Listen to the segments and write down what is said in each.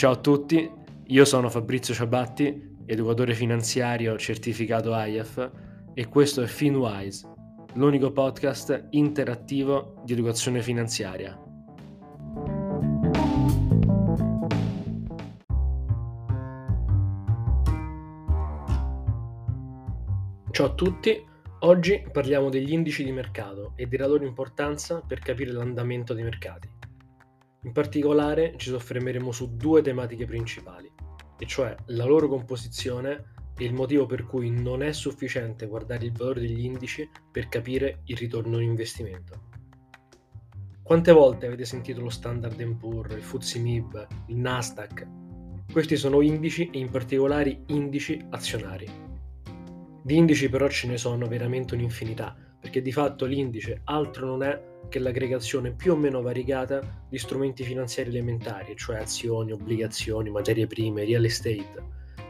Ciao a tutti, io sono Fabrizio Ciabatti, educatore finanziario certificato IAF e questo è FinWise, l'unico podcast interattivo di educazione finanziaria. Ciao a tutti, oggi parliamo degli indici di mercato e della loro importanza per capire l'andamento dei mercati. In particolare ci soffermeremo su due tematiche principali, e cioè la loro composizione e il motivo per cui non è sufficiente guardare il valore degli indici per capire il ritorno di investimento. Quante volte avete sentito lo Standard Poor's, il FTSE MIB, il Nasdaq? Questi sono indici e in particolare indici azionari. Di indici però ce ne sono veramente un'infinità, perché di fatto l'indice altro non è che l'aggregazione più o meno variegata di strumenti finanziari elementari, cioè azioni, obbligazioni, materie prime, real estate,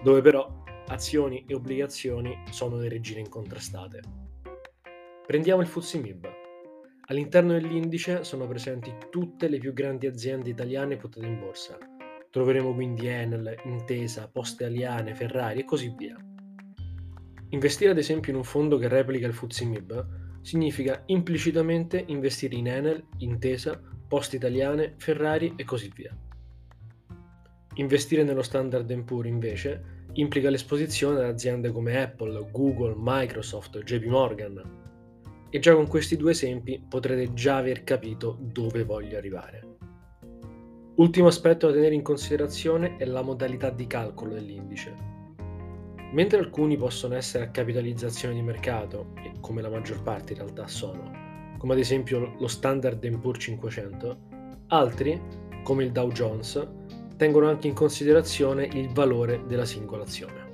dove però azioni e obbligazioni sono le regine incontrastate. Prendiamo il FTSE. All'interno dell'indice sono presenti tutte le più grandi aziende italiane quotate in borsa. Troveremo quindi Enel, Intesa, Poste Aliane, Ferrari e così via. Investire ad esempio in un fondo che replica il FTSE significa implicitamente investire in Enel, Intesa, Poste Italiane, Ferrari e così via. Investire nello Standard Poor's invece implica l'esposizione ad aziende come Apple, Google, Microsoft, JP Morgan. E già con questi due esempi potrete già aver capito dove voglio arrivare. Ultimo aspetto da tenere in considerazione è la modalità di calcolo dell'indice. Mentre alcuni possono essere a capitalizzazione di mercato, e come la maggior parte in realtà sono, come ad esempio lo Standard Poor's 500, altri, come il Dow Jones, tengono anche in considerazione il valore della singola azione.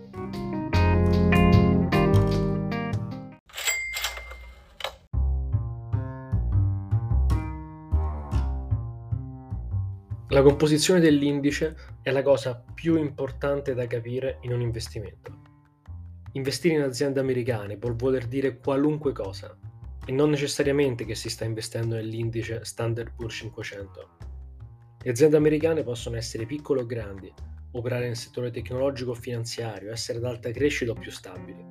La composizione dell'indice è la cosa più importante da capire in un investimento. Investire in aziende americane può voler dire qualunque cosa e non necessariamente che si sta investendo nell'indice Standard Poor's 500. Le aziende americane possono essere piccole o grandi, operare nel settore tecnologico o finanziario, essere ad alta crescita o più stabili.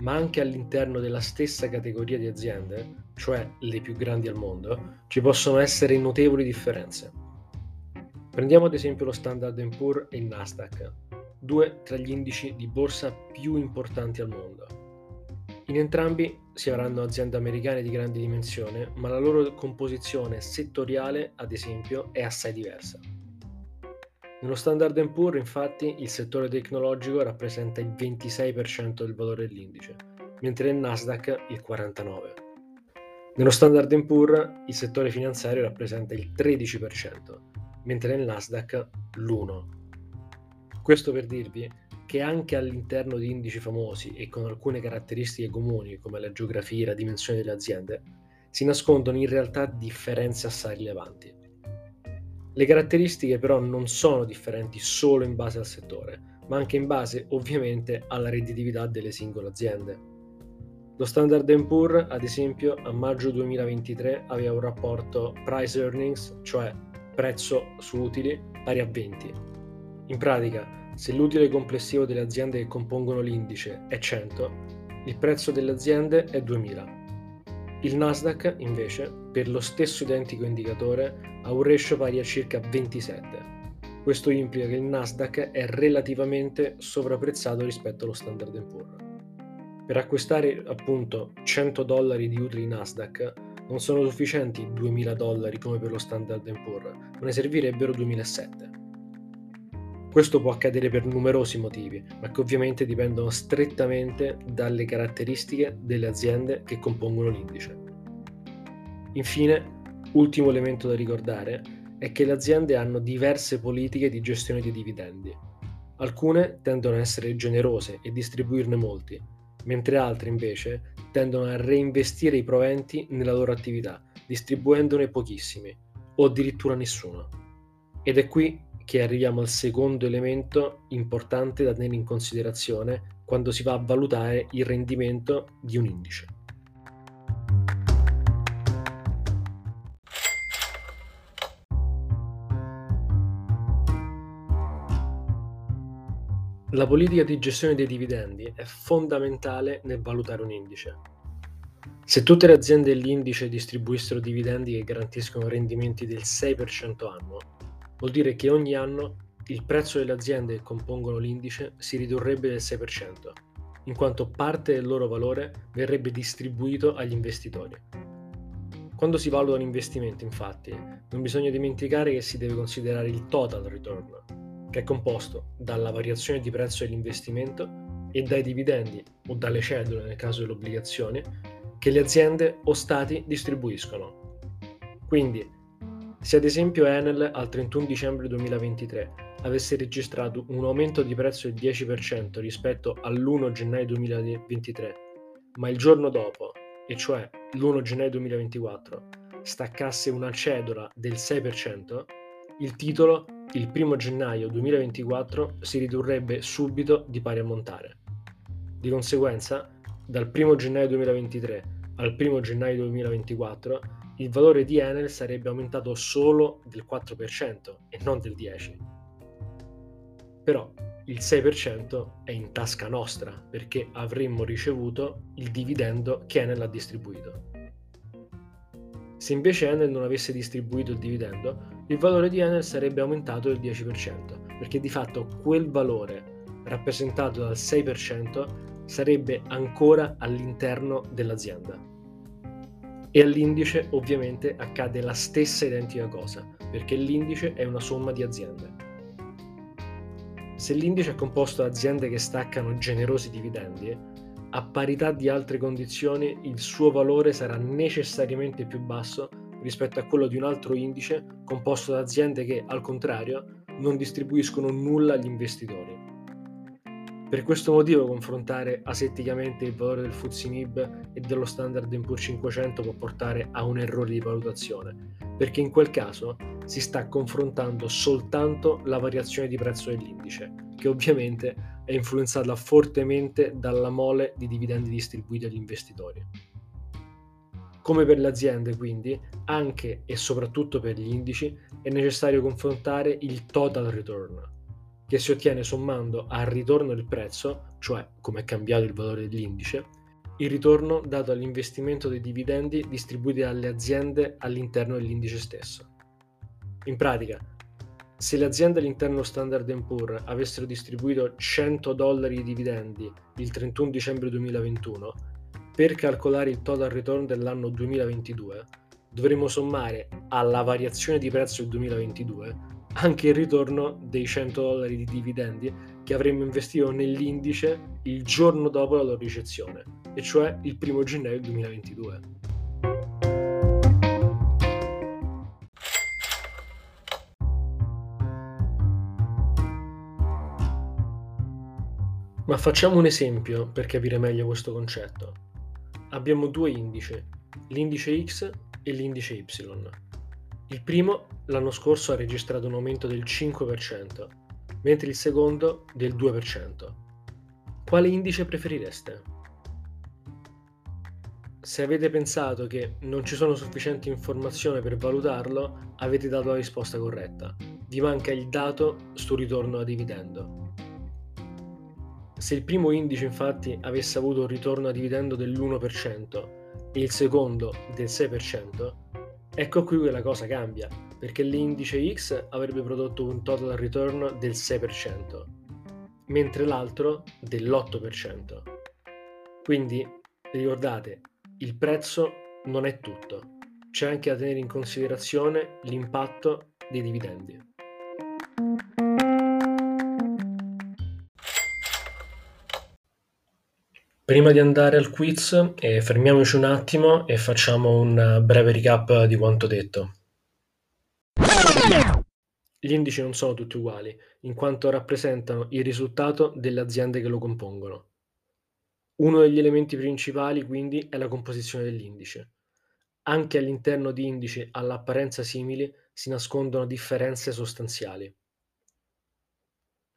Ma anche all'interno della stessa categoria di aziende, cioè le più grandi al mondo, ci possono essere notevoli differenze. Prendiamo ad esempio lo Standard Poor's e il Nasdaq, due tra gli indici di borsa più importanti al mondo. In entrambi si avranno aziende americane di grande dimensione, ma la loro composizione settoriale, ad esempio, è assai diversa. Nello Standard Poor's, infatti, il settore tecnologico rappresenta il 26% del valore dell'indice, mentre nel Nasdaq il 49%. Nello Standard Poor's il settore finanziario rappresenta il 13%, mentre nel Nasdaq l'1%. Questo per dirvi che anche all'interno di indici famosi e con alcune caratteristiche comuni come la geografia e la dimensione delle aziende, si nascondono in realtà differenze assai rilevanti. Le caratteristiche però non sono differenti solo in base al settore, ma anche in base ovviamente alla redditività delle singole aziende. Lo Standard Poor's, ad esempio, a maggio 2023 aveva un rapporto price earnings, cioè prezzo su utili, pari a 20. In pratica, se l'utile complessivo delle aziende che compongono l'indice è 100, il prezzo delle aziende è 2000. Il Nasdaq, invece, per lo stesso identico indicatore, ha un ratio pari a circa 27. Questo implica che il Nasdaq è relativamente sovrapprezzato rispetto allo Standard Poor's. Per acquistare appunto 100 dollari di utili Nasdaq non sono sufficienti 2000 dollari come per lo Standard Poor's, ma ne servirebbero 2007. Questo può accadere per numerosi motivi, ma che ovviamente dipendono strettamente dalle caratteristiche delle aziende che compongono l'indice. Infine, ultimo elemento da ricordare è che le aziende hanno diverse politiche di gestione dei dividendi. Alcune tendono a essere generose e distribuirne molti, mentre altre invece tendono a reinvestire i proventi nella loro attività, distribuendone pochissimi o addirittura nessuno. Ed è qui che arriviamo al secondo elemento importante da tenere in considerazione quando si va a valutare il rendimento di un indice. La politica di gestione dei dividendi è fondamentale nel valutare un indice. Se tutte le aziende dell'indice distribuissero dividendi che garantiscono rendimenti del 6% annuo, vuol dire che ogni anno il prezzo delle aziende che compongono l'indice si ridurrebbe del 6%, in quanto parte del loro valore verrebbe distribuito agli investitori. Quando si valuta un investimento, infatti, non bisogna dimenticare che si deve considerare il total return, che è composto dalla variazione di prezzo dell'investimento e dai dividendi o dalle cedole nel caso delle obbligazioni che le aziende o stati distribuiscono. Quindi, se ad esempio Enel al 31 dicembre 2023 avesse registrato un aumento di prezzo del 10% rispetto all'1 gennaio 2023, ma il giorno dopo, e cioè l'1 gennaio 2024, staccasse una cedola del 6%, il titolo il 1 gennaio 2024 si ridurrebbe subito di pari ammontare. Di conseguenza, dal 1 gennaio 2023 al 1 gennaio 2024 il valore di Enel sarebbe aumentato solo del 4% e non del 10%. Però il 6% è in tasca nostra perché avremmo ricevuto il dividendo che Enel ha distribuito. Se invece Enel non avesse distribuito il dividendo, il valore di Enel sarebbe aumentato del 10%, perché di fatto quel valore rappresentato dal 6% sarebbe ancora all'interno dell'azienda. E all'indice ovviamente accade la stessa identica cosa, perché l'indice è una somma di aziende. Se l'indice è composto da aziende che staccano generosi dividendi, a parità di altre condizioni il suo valore sarà necessariamente più basso rispetto a quello di un altro indice composto da aziende che, al contrario, non distribuiscono nulla agli investitori. Per questo motivo confrontare asetticamente il valore del FTSE e dello Standard Poor's 500 può portare a un errore di valutazione, perché in quel caso si sta confrontando soltanto la variazione di prezzo dell'indice, che ovviamente è influenzata fortemente dalla mole di dividendi distribuiti agli investitori. Come per le aziende, quindi, anche e soprattutto per gli indici è necessario confrontare il total return, che si ottiene sommando al ritorno del prezzo, cioè come è cambiato il valore dell'indice, il ritorno dato all'investimento dei dividendi distribuiti dalle aziende all'interno dell'indice stesso. In pratica, se le aziende all'interno Standard Poor's avessero distribuito 100 dollari di dividendi il 31 dicembre 2021, per calcolare il total return dell'anno 2022 dovremo sommare alla variazione di prezzo del 2022 anche il ritorno dei 100 dollari di dividendi che avremmo investito nell'indice il giorno dopo la loro ricezione, e cioè il primo gennaio 2022. Ma facciamo un esempio per capire meglio questo concetto. Abbiamo due indici, l'indice X e l'indice Y. Il primo l'anno scorso ha registrato un aumento del 5%, mentre il secondo del 2%. Quale indice preferireste? Se avete pensato che non ci sono sufficienti informazioni per valutarlo, avete dato la risposta corretta. Vi manca il dato sul ritorno a dividendo. Se il primo indice infatti avesse avuto un ritorno a dividendo dell'1% e il secondo del 6%, Ecco qui che la cosa cambia, perché l'indice X avrebbe prodotto un total return del 6%, mentre l'altro dell'8%. Quindi ricordate, il prezzo non è tutto, c'è anche da tenere in considerazione l'impatto dei dividendi. Prima di andare al quiz, eh, fermiamoci un attimo e facciamo un breve recap di quanto detto. Gli indici non sono tutti uguali, in quanto rappresentano il risultato delle aziende che lo compongono. Uno degli elementi principali, quindi, è la composizione dell'indice. Anche all'interno di indici all'apparenza simili si nascondono differenze sostanziali.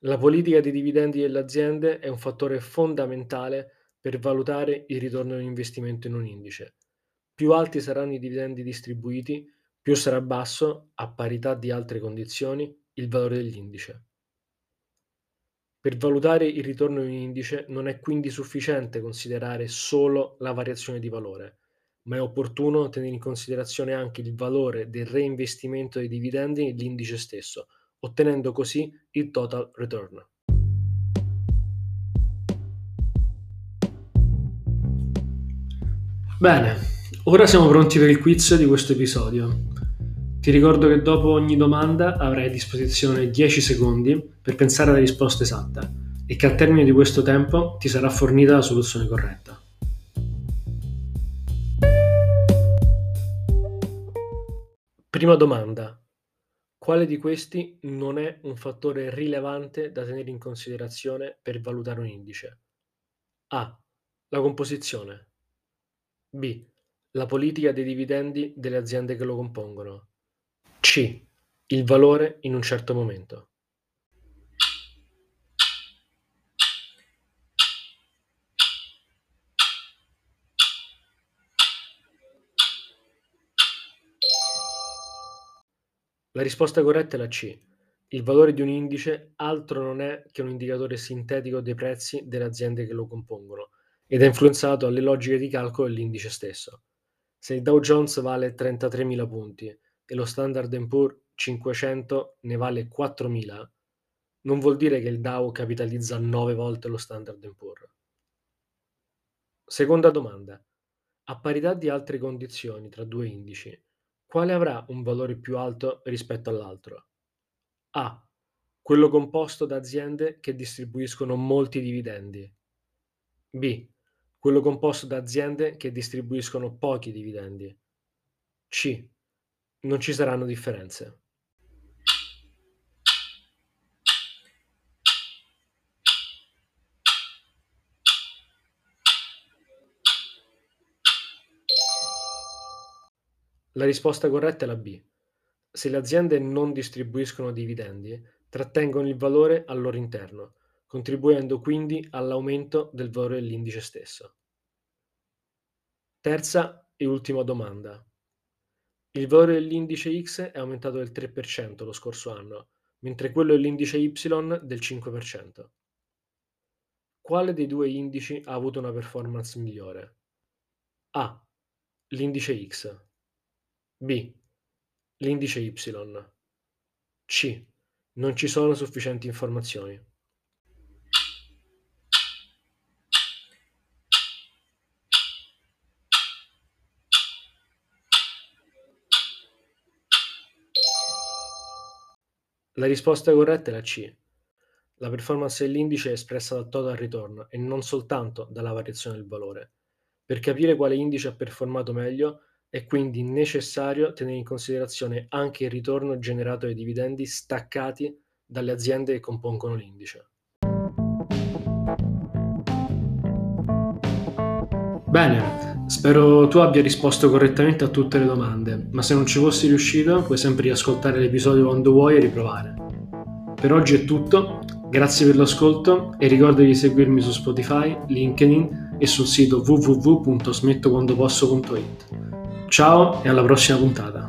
La politica dei dividendi delle aziende è un fattore fondamentale per valutare il ritorno dell'investimento in un indice. Più alti saranno i dividendi distribuiti, più sarà basso, a parità di altre condizioni, il valore dell'indice. Per valutare il ritorno di un indice non è quindi sufficiente considerare solo la variazione di valore, ma è opportuno tenere in considerazione anche il valore del reinvestimento dei dividendi nell'indice stesso, ottenendo così il total return. Bene, ora siamo pronti per il quiz di questo episodio. Ti ricordo che dopo ogni domanda avrai a disposizione 10 secondi per pensare alla risposta esatta e che al termine di questo tempo ti sarà fornita la soluzione corretta. Prima domanda. Quale di questi non è un fattore rilevante da tenere in considerazione per valutare un indice? A. La composizione. B. La politica dei dividendi delle aziende che lo compongono. C. Il valore in un certo momento. La risposta corretta è la C. Il valore di un indice altro non è che un indicatore sintetico dei prezzi delle aziende che lo compongono ed è influenzato dalle logiche di calcolo dell'indice stesso. Se il Dow Jones vale 33.000 punti e lo Standard Poor's 500 ne vale 4.000, non vuol dire che il Dow capitalizza 9 volte lo Standard Poor's. Seconda domanda. A parità di altre condizioni tra due indici, quale avrà un valore più alto rispetto all'altro? A. Quello composto da aziende che distribuiscono molti dividendi. B. Quello composto da aziende che distribuiscono pochi dividendi. C. Non ci saranno differenze. La risposta corretta è la B. Se le aziende non distribuiscono dividendi, trattengono il valore al loro interno, contribuendo quindi all'aumento del valore dell'indice stesso. Terza e ultima domanda. Il valore dell'indice X è aumentato del 3% lo scorso anno, mentre quello dell'indice Y del 5%. Quale dei due indici ha avuto una performance migliore? A. L'indice X. B. L'indice Y. C. Non ci sono sufficienti informazioni. La risposta corretta è la C. La performance dell'indice è espressa dal total return e non soltanto dalla variazione del valore. Per capire quale indice ha performato meglio, è quindi necessario tenere in considerazione anche il ritorno generato dai dividendi staccati dalle aziende che compongono l'indice. Bene, spero tu abbia risposto correttamente a tutte le domande, ma se non ci fossi riuscito puoi sempre riascoltare l'episodio quando vuoi e riprovare. Per oggi è tutto, grazie per l'ascolto e ricorda di seguirmi su Spotify, LinkedIn e sul sito www.smettoquandoposso.it. Ciao e alla prossima puntata.